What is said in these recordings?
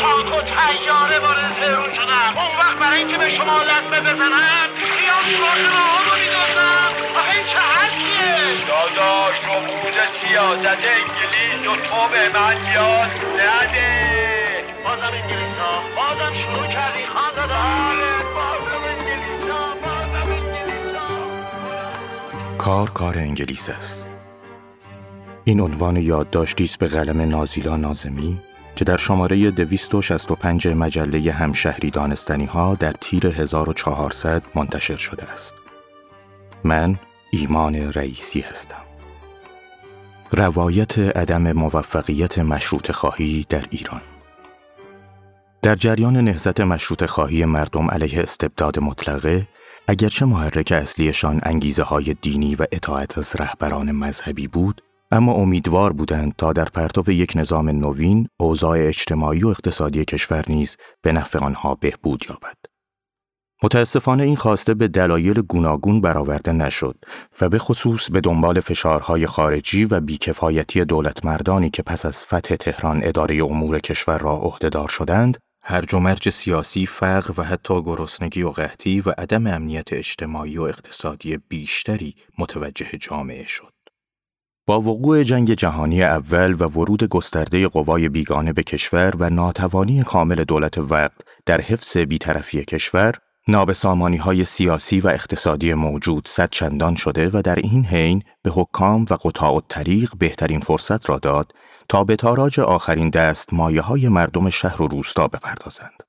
تانک و تیاره وارد تهرون شدن اون وقت برای اینکه به شما لطمه بزنن بیان سوراخ راه رو میدازن آخه این چه حرفیه؟ داداش نفوذ سیاست انگلیس و تو به من یاد نده. بازم انگلیس ها بازم شروع کردی خان بازم انگلیس ها بازم انگلیس ها کار کار انگلیس است. این عنوان یادداشتی است به قلم نازیلا نازمی. که در شماره 265 مجله همشهری دانستنی ها در تیر 1400 منتشر شده است. من ایمان رئیسی هستم. روایت عدم موفقیت مشروط خواهی در ایران در جریان نهضت مشروط خواهی مردم علیه استبداد مطلقه اگرچه محرک اصلیشان انگیزه های دینی و اطاعت از رهبران مذهبی بود، اما امیدوار بودند تا در پرتو یک نظام نوین، اوضاع اجتماعی و اقتصادی کشور نیز به نفع آنها بهبود یابد. متاسفانه این خواسته به دلایل گوناگون برآورده نشد و به خصوص به دنبال فشارهای خارجی و بیکفایتی دولت مردانی که پس از فتح تهران اداره امور کشور را عهدهدار شدند، هرج و مرج سیاسی، فقر و حتی گرسنگی و قحطی و عدم امنیت اجتماعی و اقتصادی بیشتری متوجه جامعه شد. با وقوع جنگ جهانی اول و ورود گسترده قوای بیگانه به کشور و ناتوانی کامل دولت وقت در حفظ بیطرفی کشور، نابسامانی های سیاسی و اقتصادی موجود صد چندان شده و در این حین به حکام و قطاع الطریق بهترین فرصت را داد تا به تاراج آخرین دست مایه های مردم شهر و روستا بپردازند.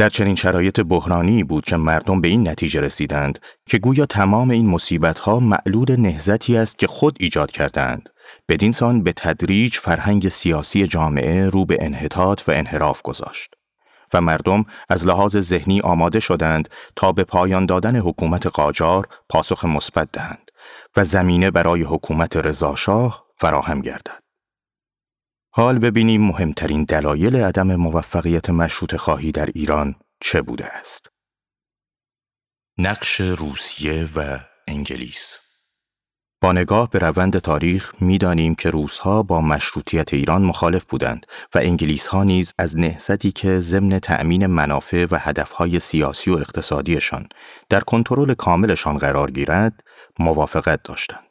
در چنین شرایط بحرانی بود که مردم به این نتیجه رسیدند که گویا تمام این مصیبت‌ها معلول نهزتی است که خود ایجاد کردند. بدین سان به تدریج فرهنگ سیاسی جامعه رو به انحطاط و انحراف گذاشت. و مردم از لحاظ ذهنی آماده شدند تا به پایان دادن حکومت قاجار پاسخ مثبت دهند و زمینه برای حکومت رضاشاه فراهم گردد. حال ببینیم مهمترین دلایل عدم موفقیت مشروط خواهی در ایران چه بوده است. نقش روسیه و انگلیس با نگاه به روند تاریخ می‌دانیم که روسها با مشروطیت ایران مخالف بودند و انگلیسها نیز از نهضتی که ضمن تأمین منافع و هدفهای سیاسی و اقتصادیشان در کنترل کاملشان قرار گیرد موافقت داشتند.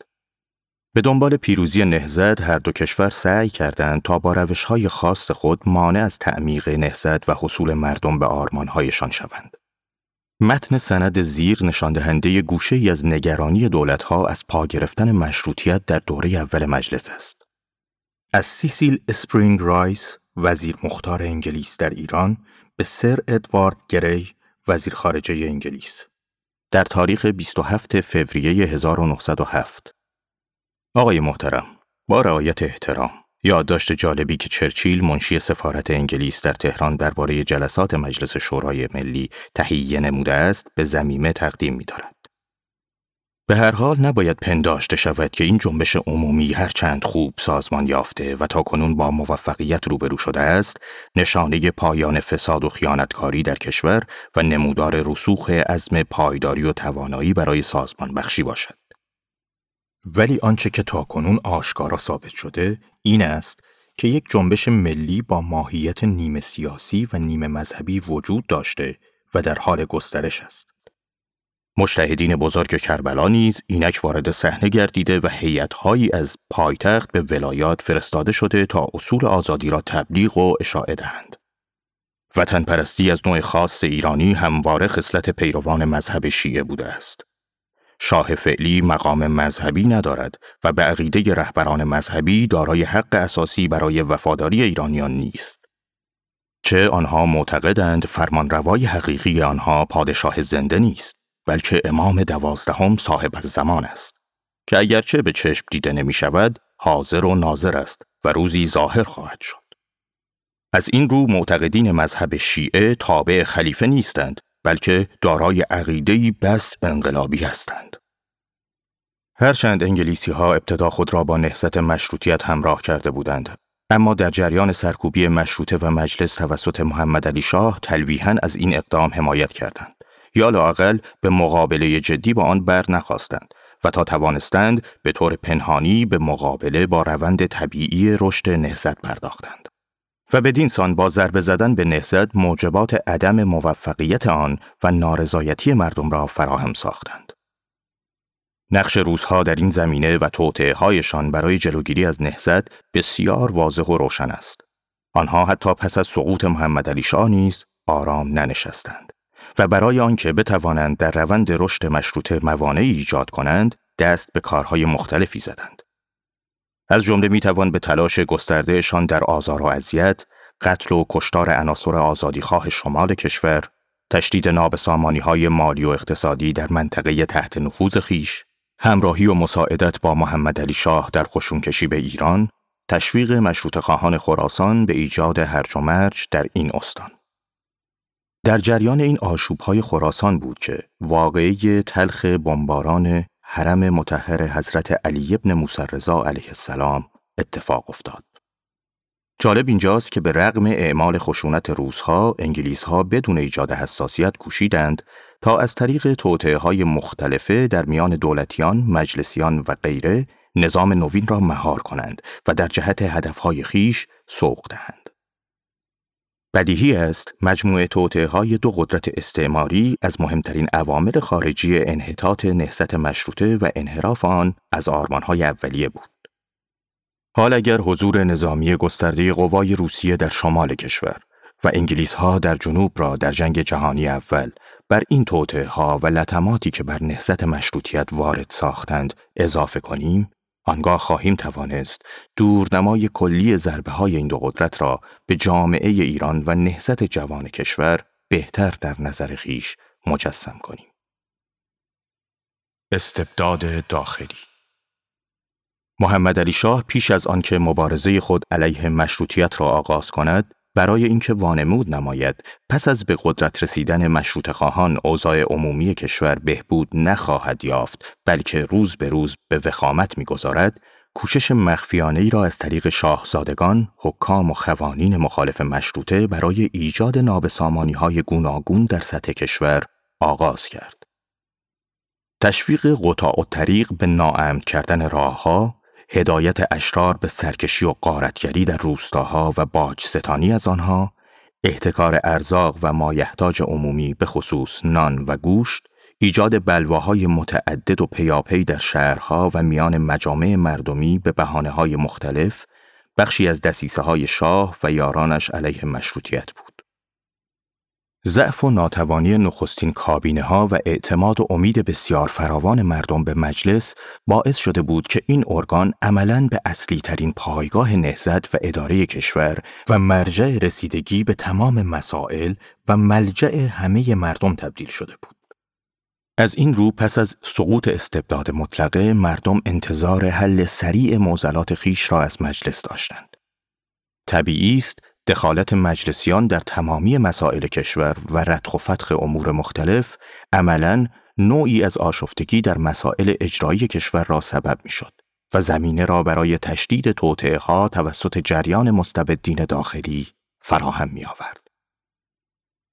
به دنبال پیروزی نهضت هر دو کشور سعی کردند تا با روشهای خاص خود مانع از تعمیق نهضت و حصول مردم به آرمانهایشان شوند. متن سند زیر نشان دهنده گوشه ای از نگرانی دولتها از پا گرفتن مشروطیت در دوره اول مجلس است. از سیسیل اسپرینگ رایس، وزیر مختار انگلیس در ایران، به سر ادوارد گری، وزیر خارجه انگلیس. در تاریخ 27 فوریه 1907 آقای محترم، با رعایت احترام، یادداشت جالبی که چرچیل منشی سفارت انگلیس در تهران درباره جلسات مجلس شورای ملی تهیه نموده است به زمینه تقدیم می دارد. به هر حال نباید پنداشته شود که این جنبش عمومی هرچند خوب سازمان یافته و تا کنون با موفقیت روبرو شده است، نشانه پایان فساد و خیانتکاری در کشور و نمودار رسوخ عزم پایداری و توانایی برای سازمان بخشی باشد. ولی آنچه که تاکنون آشکارا ثابت شده این است که یک جنبش ملی با ماهیت نیمه سیاسی و نیمه مذهبی وجود داشته و در حال گسترش است. مشتهدین بزرگ کربلا نیز اینک وارد صحنه گردیده و هیئت‌هایی از پایتخت به ولایات فرستاده شده تا اصول آزادی را تبلیغ و اشاعه دهند. وطن پرستی از نوع خاص ایرانی همواره خصلت پیروان مذهب شیعه بوده است. شاه فعلی مقام مذهبی ندارد و به عقیده رهبران مذهبی دارای حق اساسی برای وفاداری ایرانیان نیست. چه آنها معتقدند فرمانروای حقیقی آنها پادشاه زنده نیست بلکه امام دوازدهم صاحب زمان است که اگرچه به چشم دیده نمی شود حاضر و ناظر است و روزی ظاهر خواهد شد. از این رو معتقدین مذهب شیعه تابع خلیفه نیستند بلکه دارای عقیده‌ای بس انقلابی هستند. هرچند انگلیسی ها ابتدا خود را با نهضت مشروطیت همراه کرده بودند اما در جریان سرکوبی مشروطه و مجلس توسط محمد علی شاه تلویحا از این اقدام حمایت کردند یا لاقل به مقابله جدی با آن بر نخواستند و تا توانستند به طور پنهانی به مقابله با روند طبیعی رشد نهضت پرداختند و بدین سان با ضربه زدن به نهضت موجبات عدم موفقیت آن و نارضایتی مردم را فراهم ساختند نقش روزها در این زمینه و توطعه هایشان برای جلوگیری از نهضت بسیار واضح و روشن است. آنها حتی پس از سقوط محمد علی شاه نیز آرام ننشستند و برای آنکه بتوانند در روند رشد مشروطه موانعی ایجاد کنند دست به کارهای مختلفی زدند. از جمله می‌توان به تلاش گستردهشان در آزار و اذیت، قتل و کشتار عناصر آزادیخواه شمال کشور، تشدید نابسامانی های مالی و اقتصادی در منطقه تحت نفوذ خیش، همراهی و مساعدت با محمد علی شاه در کشی به ایران، تشویق مشروط خواهان خراسان به ایجاد هرج و مرج در این استان. در جریان این های خراسان بود که واقعی تلخ بمباران حرم متحر حضرت علی ابن موسی علیه السلام اتفاق افتاد. جالب اینجاست که به رغم اعمال خشونت روزها، انگلیسها بدون ایجاد حساسیت کوشیدند تا از طریق توطعه های مختلفه در میان دولتیان، مجلسیان و غیره نظام نوین را مهار کنند و در جهت هدفهای خیش سوق دهند. بدیهی است مجموعه توطعه های دو قدرت استعماری از مهمترین عوامل خارجی انحطاط نهضت مشروطه و انحراف آن از آرمانهای اولیه بود. حال اگر حضور نظامی گسترده قوای روسیه در شمال کشور و انگلیس ها در جنوب را در جنگ جهانی اول بر این توته ها و لطماتی که بر نهضت مشروطیت وارد ساختند اضافه کنیم آنگاه خواهیم توانست دورنمای کلی ضربه های این دو قدرت را به جامعه ایران و نهضت جوان کشور بهتر در نظر خیش مجسم کنیم. استبداد داخلی محمد علی شاه پیش از آنکه مبارزه خود علیه مشروطیت را آغاز کند برای اینکه وانمود نماید پس از به قدرت رسیدن مشروط خواهان اوضاع عمومی کشور بهبود نخواهد یافت بلکه روز به روز به وخامت می‌گذارد کوشش مخفیانه ای را از طریق شاهزادگان، حکام و خوانین مخالف مشروطه برای ایجاد نابسامانی های گوناگون در سطح کشور آغاز کرد. تشویق قطاع و طریق به ناامن کردن راهها، هدایت اشرار به سرکشی و قارتگری در روستاها و باج ستانی از آنها، احتکار ارزاق و مایحتاج عمومی به خصوص نان و گوشت، ایجاد بلواهای متعدد و پیاپی در شهرها و میان مجامع مردمی به بحانه مختلف، بخشی از دسیسه های شاه و یارانش علیه مشروطیت بود. ضعف و ناتوانی نخستین کابینه ها و اعتماد و امید بسیار فراوان مردم به مجلس باعث شده بود که این ارگان عملاً به اصلی ترین پایگاه نهضت و اداره کشور و مرجع رسیدگی به تمام مسائل و ملجع همه مردم تبدیل شده بود. از این رو پس از سقوط استبداد مطلقه مردم انتظار حل سریع معضلات خیش را از مجلس داشتند. طبیعی است دخالت مجلسیان در تمامی مسائل کشور و ردخ و فتخ امور مختلف عملا نوعی از آشفتگی در مسائل اجرایی کشور را سبب می‌شد و زمینه را برای تشدید توطعه ها توسط جریان مستبدین داخلی فراهم می آورد.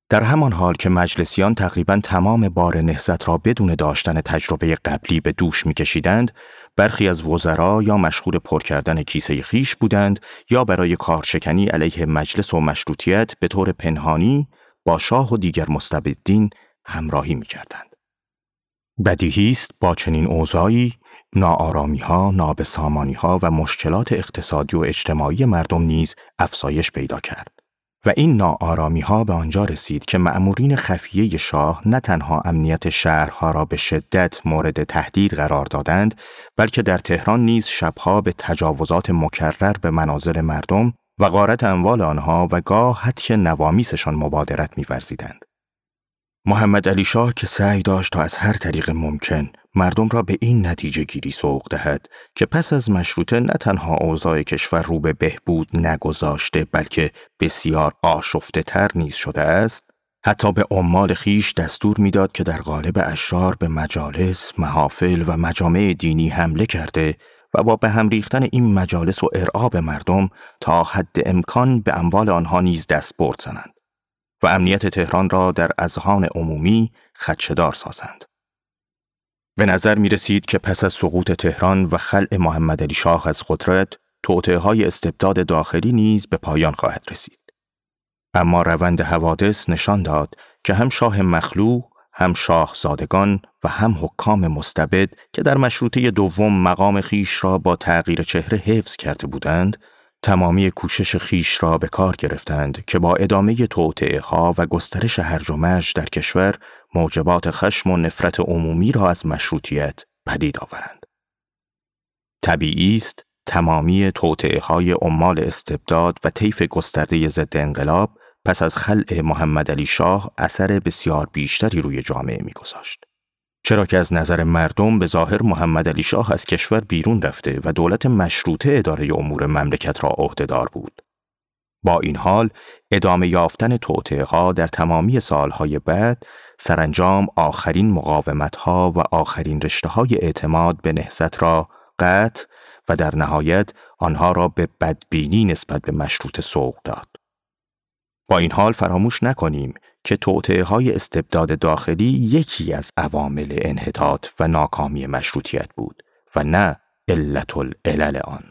در همان حال که مجلسیان تقریبا تمام بار نهزت را بدون داشتن تجربه قبلی به دوش میکشیدند برخی از وزرا یا مشغول پر کردن کیسه خیش بودند یا برای کارشکنی علیه مجلس و مشروطیت به طور پنهانی با شاه و دیگر مستبدین همراهی می کردند. بدیهی است با چنین اوضاعی ناآرامی ها، نابسامانی ها و مشکلات اقتصادی و اجتماعی مردم نیز افزایش پیدا کرد. و این ناآرامی ها به آنجا رسید که مأمورین خفیه شاه نه تنها امنیت شهرها را به شدت مورد تهدید قرار دادند بلکه در تهران نیز شبها به تجاوزات مکرر به منازل مردم و غارت اموال آنها و گاه حتی نوامیسشان مبادرت می‌ورزیدند. محمد علی شاه که سعی داشت تا از هر طریق ممکن مردم را به این نتیجه گیری سوق دهد که پس از مشروطه نه تنها اوضاع کشور رو به بهبود نگذاشته بلکه بسیار آشفته تر نیز شده است حتی به عمال خیش دستور می‌داد که در قالب اشرار به مجالس، محافل و مجامع دینی حمله کرده و با به هم ریختن این مجالس و ارعاب مردم تا حد امکان به اموال آنها نیز دست برد زنند و امنیت تهران را در اذهان عمومی خدشدار سازند. به نظر می رسید که پس از سقوط تهران و خلع محمد علی شاه از قدرت، توطعه های استبداد داخلی نیز به پایان خواهد رسید. اما روند حوادث نشان داد که هم شاه مخلوع هم شاهزادگان و هم حکام مستبد که در مشروطه دوم مقام خیش را با تغییر چهره حفظ کرده بودند تمامی کوشش خیش را به کار گرفتند که با ادامه توطعه ها و گسترش هرج و مرج در کشور موجبات خشم و نفرت عمومی را از مشروطیت پدید آورند. طبیعی است تمامی توطعه های عمال استبداد و طیف گسترده ضد انقلاب پس از خلع محمد علی شاه اثر بسیار بیشتری روی جامعه میگذاشت. چرا که از نظر مردم به ظاهر محمد علی شاه از کشور بیرون رفته و دولت مشروطه اداره امور مملکت را عهدهدار بود. با این حال ادامه یافتن توطعه ها در تمامی سالهای بعد سرانجام آخرین مقاومت ها و آخرین رشته های اعتماد به نهزت را قطع و در نهایت آنها را به بدبینی نسبت به مشروط سوق داد. با این حال فراموش نکنیم که توطعه های استبداد داخلی یکی از عوامل انحطاط و ناکامی مشروطیت بود و نه علت العلل آن.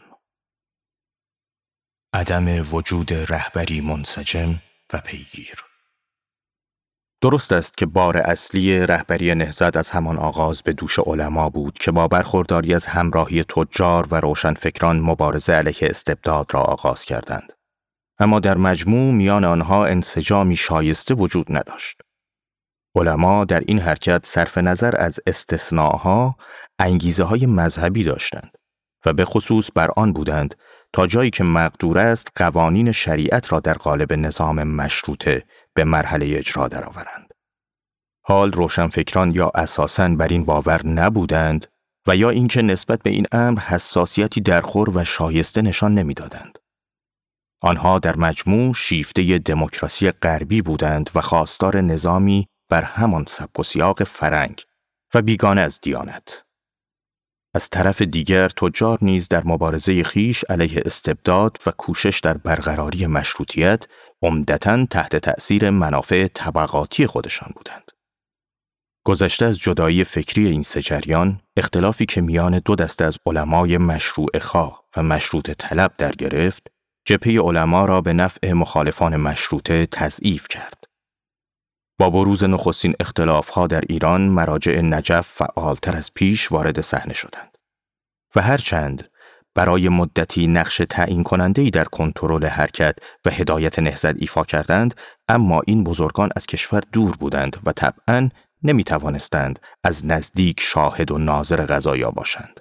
عدم وجود رهبری منسجم و پیگیر درست است که بار اصلی رهبری نهزت از همان آغاز به دوش علما بود که با برخورداری از همراهی تجار و روشنفکران مبارزه علیه استبداد را آغاز کردند. اما در مجموع میان آنها انسجامی شایسته وجود نداشت. علما در این حرکت صرف نظر از استثناها انگیزه های مذهبی داشتند و به خصوص بر آن بودند تا جایی که مقدور است قوانین شریعت را در قالب نظام مشروطه به مرحله اجرا درآورند. حال روشنفکران یا اساساً بر این باور نبودند و یا اینکه نسبت به این امر حساسیتی درخور و شایسته نشان نمی‌دادند. آنها در مجموع شیفته دموکراسی غربی بودند و خواستار نظامی بر همان سبک و سیاق فرنگ و بیگانه از دیانت. از طرف دیگر تجار نیز در مبارزه خیش علیه استبداد و کوشش در برقراری مشروطیت عمدتا تحت تأثیر منافع طبقاتی خودشان بودند. گذشته از جدایی فکری این سجریان، اختلافی که میان دو دسته از علمای مشروع خواه و مشروط طلب در گرفت، جپه علما را به نفع مخالفان مشروطه تضعیف کرد. با بروز نخستین اختلافها در ایران مراجع نجف فعالتر از پیش وارد صحنه شدند. و هرچند برای مدتی نقش تعیین کننده در کنترل حرکت و هدایت نهزت ایفا کردند اما این بزرگان از کشور دور بودند و طبعا نمی توانستند از نزدیک شاهد و ناظر غذایا باشند.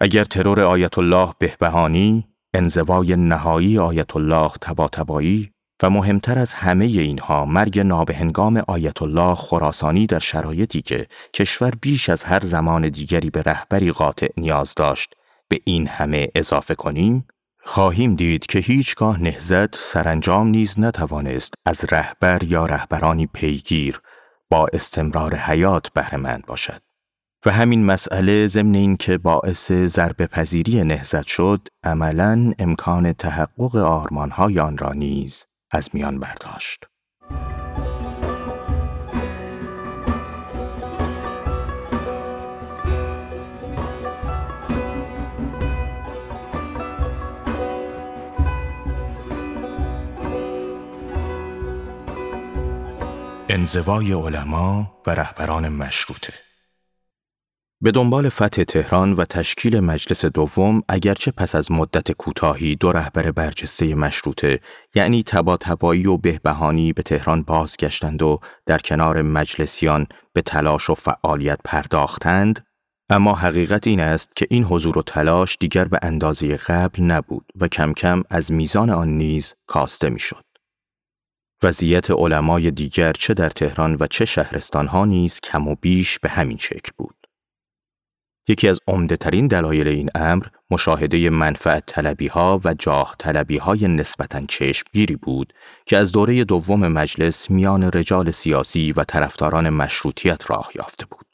اگر ترور آیت الله بهبهانی انزوای نهایی آیت الله تباتبایی و مهمتر از همه اینها مرگ نابهنگام آیت الله خراسانی در شرایطی که کشور بیش از هر زمان دیگری به رهبری قاطع نیاز داشت به این همه اضافه کنیم خواهیم دید که هیچگاه نهزت سرانجام نیز نتوانست از رهبر یا رهبرانی پیگیر با استمرار حیات بهرهمند باشد. و همین مسئله ضمن اینکه باعث ضربه پذیری نهزت شد عملا امکان تحقق آرمانهای آن را نیز از میان برداشت. انزوای علما و رهبران مشروطه به دنبال فتح تهران و تشکیل مجلس دوم اگرچه پس از مدت کوتاهی دو رهبر برجسته مشروطه یعنی تبا تبایی و بهبهانی به تهران بازگشتند و در کنار مجلسیان به تلاش و فعالیت پرداختند اما حقیقت این است که این حضور و تلاش دیگر به اندازه قبل نبود و کم کم از میزان آن نیز کاسته می‌شد. وضعیت علمای دیگر چه در تهران و چه شهرستانها نیز کم و بیش به همین شکل بود. یکی از عمدهترین دلایل این امر مشاهده منفعت طلبی ها و جاه طلبی های نسبتاً چشمگیری بود که از دوره دوم مجلس میان رجال سیاسی و طرفداران مشروطیت راه یافته بود.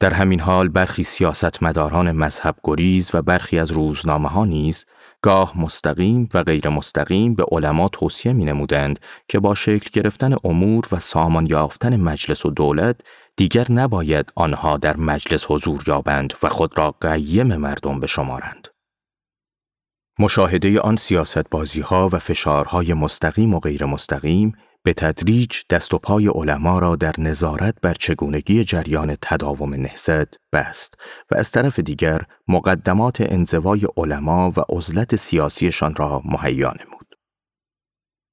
در همین حال برخی سیاستمداران مذهب گریز و برخی از روزنامه ها نیز گاه مستقیم و غیر مستقیم به علما توصیه می نمودند که با شکل گرفتن امور و سامان یافتن مجلس و دولت دیگر نباید آنها در مجلس حضور یابند و خود را قیم مردم بشمارند. مشاهده آن سیاست بازی ها و فشارهای مستقیم و غیر مستقیم به تدریج دست و پای علما را در نظارت بر چگونگی جریان تداوم نهضت بست و از طرف دیگر مقدمات انزوای علما و عزلت سیاسیشان را مهیا نمود.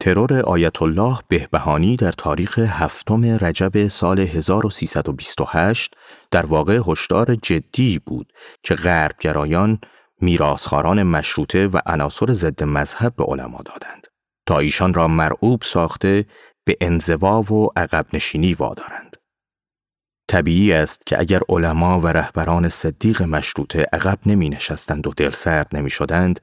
ترور آیت الله بهبهانی در تاریخ هفتم رجب سال 1328 در واقع هشدار جدی بود که غربگرایان میراسخاران مشروطه و عناصر ضد مذهب به علما دادند. تا ایشان را مرعوب ساخته به انزوا و عقب نشینی وادارند. طبیعی است که اگر علما و رهبران صدیق مشروطه عقب نمی نشستند و دل سرد نمی شدند،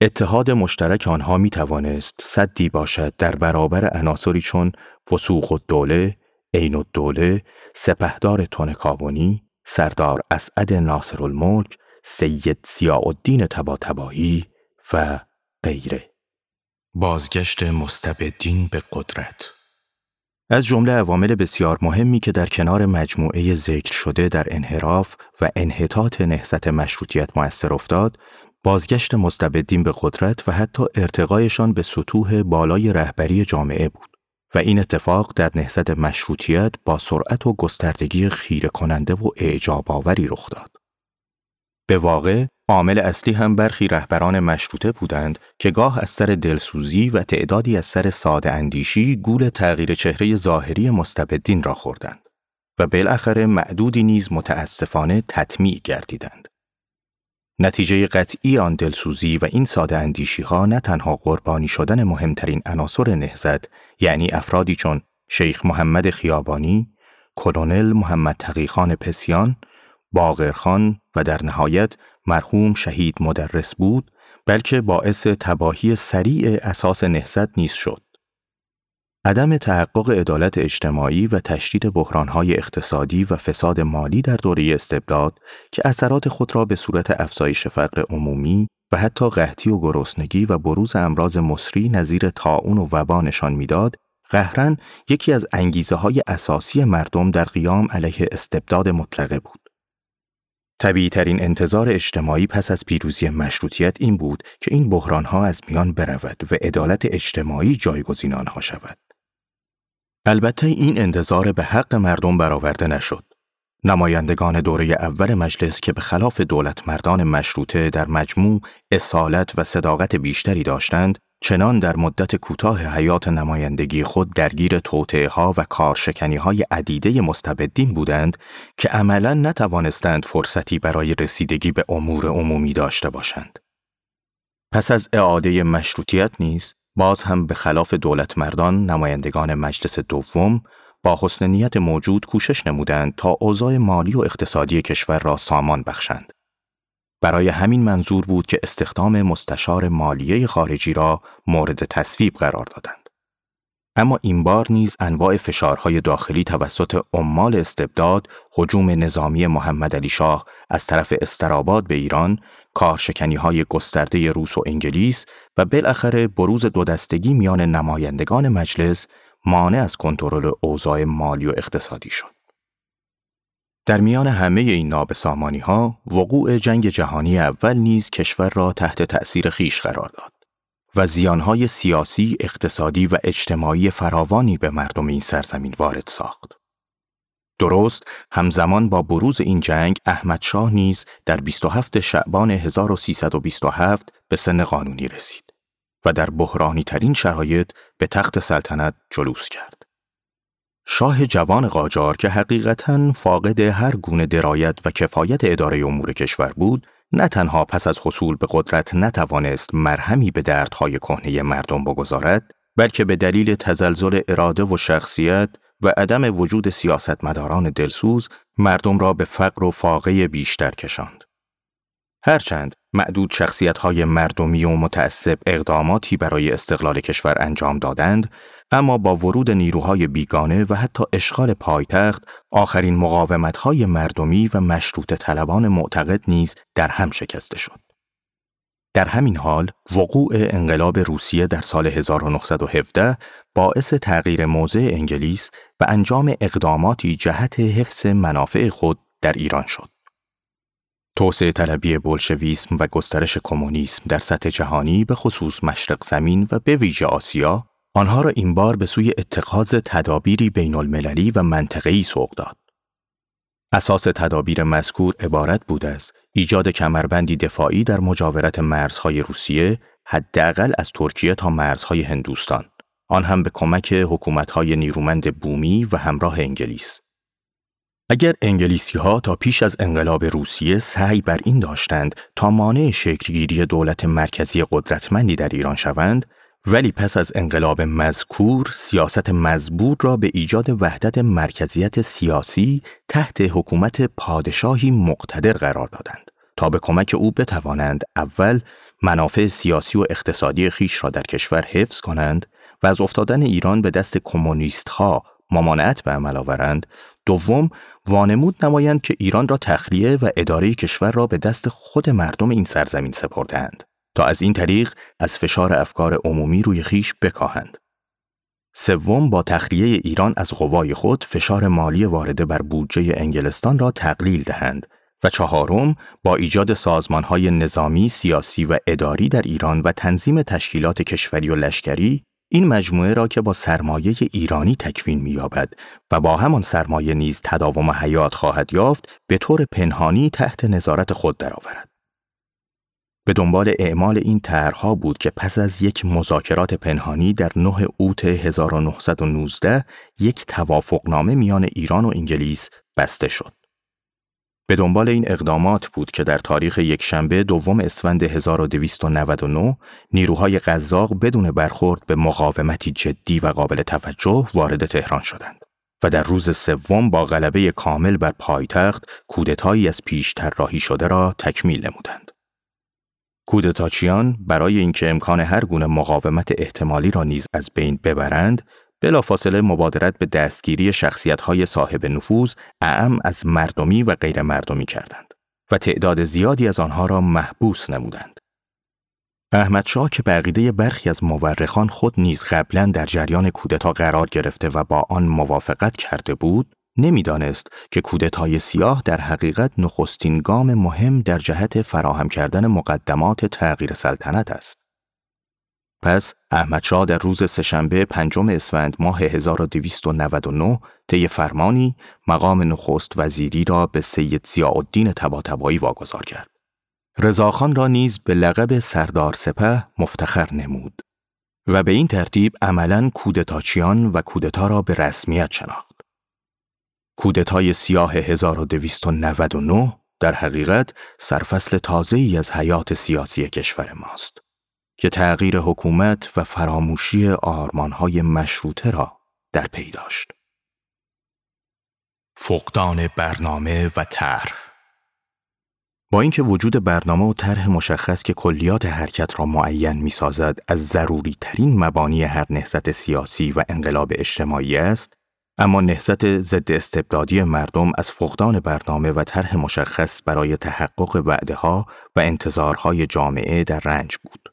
اتحاد مشترک آنها می توانست صدی باشد در برابر عناصری چون وسوق الدوله، عین الدوله، سپهدار تونکابونی، سردار اسعد ناصر الملک، سید سیاء الدین تباتبایی و غیره. بازگشت مستبدین به قدرت از جمله عوامل بسیار مهمی که در کنار مجموعه ذکر شده در انحراف و انحطاط نهضت مشروطیت مؤثر افتاد، بازگشت مستبدین به قدرت و حتی ارتقایشان به سطوح بالای رهبری جامعه بود و این اتفاق در نهضت مشروطیت با سرعت و گستردگی خیره کننده و اعجاب آوری رخ داد. به واقع عامل اصلی هم برخی رهبران مشروطه بودند که گاه از سر دلسوزی و تعدادی از سر ساده اندیشی گول تغییر چهره ظاهری مستبدین را خوردند و بالاخره معدودی نیز متاسفانه تطمیع گردیدند. نتیجه قطعی آن دلسوزی و این ساده اندیشی ها نه تنها قربانی شدن مهمترین عناصر نهزت یعنی افرادی چون شیخ محمد خیابانی، کلونل محمد تقیخان پسیان، باغرخان و در نهایت مرحوم شهید مدرس بود بلکه باعث تباهی سریع اساس نهضت نیز شد. عدم تحقق عدالت اجتماعی و تشدید بحرانهای اقتصادی و فساد مالی در دوره استبداد که اثرات خود را به صورت افزایش فقر عمومی و حتی قحطی و گرسنگی و بروز امراض مصری نظیر طاعون و وبا نشان می‌داد قهرن یکی از انگیزه های اساسی مردم در قیام علیه استبداد مطلقه بود طبیعی ترین انتظار اجتماعی پس از پیروزی مشروطیت این بود که این بحرانها از میان برود و عدالت اجتماعی جایگزین آنها شود. البته این انتظار به حق مردم برآورده نشد. نمایندگان دوره اول مجلس که به خلاف دولت مردان مشروطه در مجموع اصالت و صداقت بیشتری داشتند، چنان در مدت کوتاه حیات نمایندگی خود درگیر توطعه ها و کارشکنی های عدیده مستبدین بودند که عملا نتوانستند فرصتی برای رسیدگی به امور عمومی داشته باشند. پس از اعاده مشروطیت نیز باز هم به خلاف دولت مردان نمایندگان مجلس دوم با حسن نیت موجود کوشش نمودند تا اوضاع مالی و اقتصادی کشور را سامان بخشند. برای همین منظور بود که استخدام مستشار مالیه خارجی را مورد تصویب قرار دادند. اما این بار نیز انواع فشارهای داخلی توسط عمال استبداد، حجوم نظامی محمد علی شاه از طرف استراباد به ایران، کارشکنی های گسترده روس و انگلیس و بالاخره بروز دو دستگی میان نمایندگان مجلس مانع از کنترل اوضاع مالی و اقتصادی شد. در میان همه این نابسامانی ها وقوع جنگ جهانی اول نیز کشور را تحت تأثیر خیش قرار داد و زیانهای سیاسی، اقتصادی و اجتماعی فراوانی به مردم این سرزمین وارد ساخت. درست همزمان با بروز این جنگ احمد شاه نیز در 27 شعبان 1327 به سن قانونی رسید و در بحرانی ترین شرایط به تخت سلطنت جلوس کرد. شاه جوان قاجار که حقیقتا فاقد هر گونه درایت و کفایت اداره امور کشور بود، نه تنها پس از حصول به قدرت نتوانست مرهمی به دردهای کهنه مردم بگذارد، بلکه به دلیل تزلزل اراده و شخصیت و عدم وجود سیاستمداران دلسوز مردم را به فقر و فاقه بیشتر کشاند. هرچند معدود شخصیت های مردمی و متعصب اقداماتی برای استقلال کشور انجام دادند، اما با ورود نیروهای بیگانه و حتی اشغال پایتخت، آخرین مقاومت های مردمی و مشروط طلبان معتقد نیز در هم شکسته شد. در همین حال وقوع انقلاب روسیه در سال 1917 باعث تغییر موضع انگلیس و انجام اقداماتی جهت حفظ منافع خود در ایران شد. توسعه طلبی بولشویسم و گسترش کمونیسم در سطح جهانی به خصوص مشرق زمین و به ویژه آسیا آنها را این بار به سوی اتخاذ تدابیری بین المللی و منطقه‌ای سوق داد. اساس تدابیر مذکور عبارت بود از ایجاد کمربندی دفاعی در مجاورت مرزهای روسیه حداقل از ترکیه تا مرزهای هندوستان. آن هم به کمک حکومتهای نیرومند بومی و همراه انگلیس. اگر انگلیسی ها تا پیش از انقلاب روسیه سعی بر این داشتند تا مانع شکلگیری دولت مرکزی قدرتمندی در ایران شوند ولی پس از انقلاب مذکور سیاست مزبور را به ایجاد وحدت مرکزیت سیاسی تحت حکومت پادشاهی مقتدر قرار دادند تا به کمک او بتوانند اول منافع سیاسی و اقتصادی خیش را در کشور حفظ کنند و از افتادن ایران به دست کمونیست ها ممانعت به عمل آورند. دوم وانمود نمایند که ایران را تخلیه و اداره کشور را به دست خود مردم این سرزمین سپردند تا از این طریق از فشار افکار عمومی روی خیش بکاهند. سوم با تخلیه ایران از قوای خود فشار مالی وارده بر بودجه انگلستان را تقلیل دهند و چهارم با ایجاد سازمانهای نظامی، سیاسی و اداری در ایران و تنظیم تشکیلات کشوری و لشکری این مجموعه را که با سرمایه ایرانی تکوین می‌یابد و با همان سرمایه نیز تداوم حیات خواهد یافت به طور پنهانی تحت نظارت خود درآورد. به دنبال اعمال این طرحها بود که پس از یک مذاکرات پنهانی در 9 اوت 1919 یک توافقنامه میان ایران و انگلیس بسته شد. به دنبال این اقدامات بود که در تاریخ یکشنبه دوم اسفند 1299 نیروهای قزاق بدون برخورد به مقاومتی جدی و قابل توجه وارد تهران شدند و در روز سوم با غلبه کامل بر پایتخت کودتایی از پیش طراحی شده را تکمیل نمودند. کودتاچیان برای اینکه امکان هر گونه مقاومت احتمالی را نیز از بین ببرند بلافاصله مبادرت به دستگیری شخصیت‌های صاحب نفوذ اعم از مردمی و غیر مردمی کردند و تعداد زیادی از آنها را محبوس نمودند. احمد شاه که بقیده برخی از مورخان خود نیز قبلا در جریان کودتا قرار گرفته و با آن موافقت کرده بود، نمی‌دانست که کودتای سیاه در حقیقت نخستین گام مهم در جهت فراهم کردن مقدمات تغییر سلطنت است. پس احمدشاه در روز سهشنبه پنجم اسفند ماه 1299 طی فرمانی مقام نخست وزیری را به سید ضیاءالدین طباطبایی واگذار کرد. رضاخان را نیز به لقب سردار سپه مفتخر نمود و به این ترتیب عملا کودتاچیان و کودتا را به رسمیت شناخت. کودتای سیاه 1299 در حقیقت سرفصل تازه ای از حیات سیاسی کشور ماست که تغییر حکومت و فراموشی آرمانهای مشروطه را در پی داشت. فقدان برنامه و طرح با اینکه وجود برنامه و طرح مشخص که کلیات حرکت را معین می سازد از ضروری ترین مبانی هر نهضت سیاسی و انقلاب اجتماعی است، اما نهضت ضد استبدادی مردم از فقدان برنامه و طرح مشخص برای تحقق وعده ها و انتظارهای جامعه در رنج بود.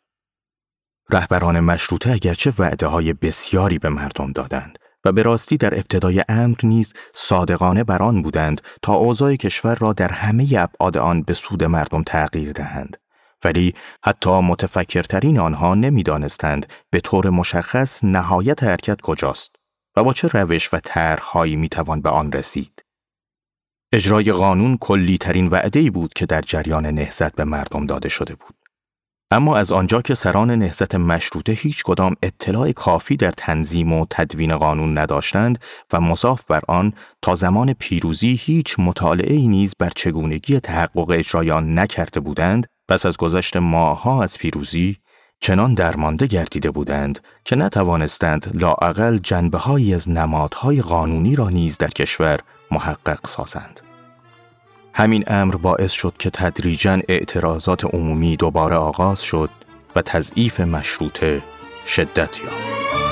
رهبران مشروطه اگرچه وعده های بسیاری به مردم دادند و به راستی در ابتدای امر نیز صادقانه بران بودند تا اوضاع کشور را در همه ابعاد آن به سود مردم تغییر دهند ولی حتی متفکرترین آنها نمی‌دانستند به طور مشخص نهایت حرکت کجاست و با چه روش و طرحهایی می‌توان به آن رسید. اجرای قانون کلی ترین وعده بود که در جریان نهزت به مردم داده شده بود. اما از آنجا که سران نهزت مشروطه هیچ کدام اطلاع کافی در تنظیم و تدوین قانون نداشتند و مضاف بر آن تا زمان پیروزی هیچ مطالعه نیز بر چگونگی تحقق اجرایان نکرده بودند پس از گذشت ماهها از پیروزی چنان درمانده گردیده بودند که نتوانستند لاعقل جنبه از نمادهای قانونی را نیز در کشور محقق سازند. همین امر باعث شد که تدریجا اعتراضات عمومی دوباره آغاز شد و تضعیف مشروطه شدت یافت.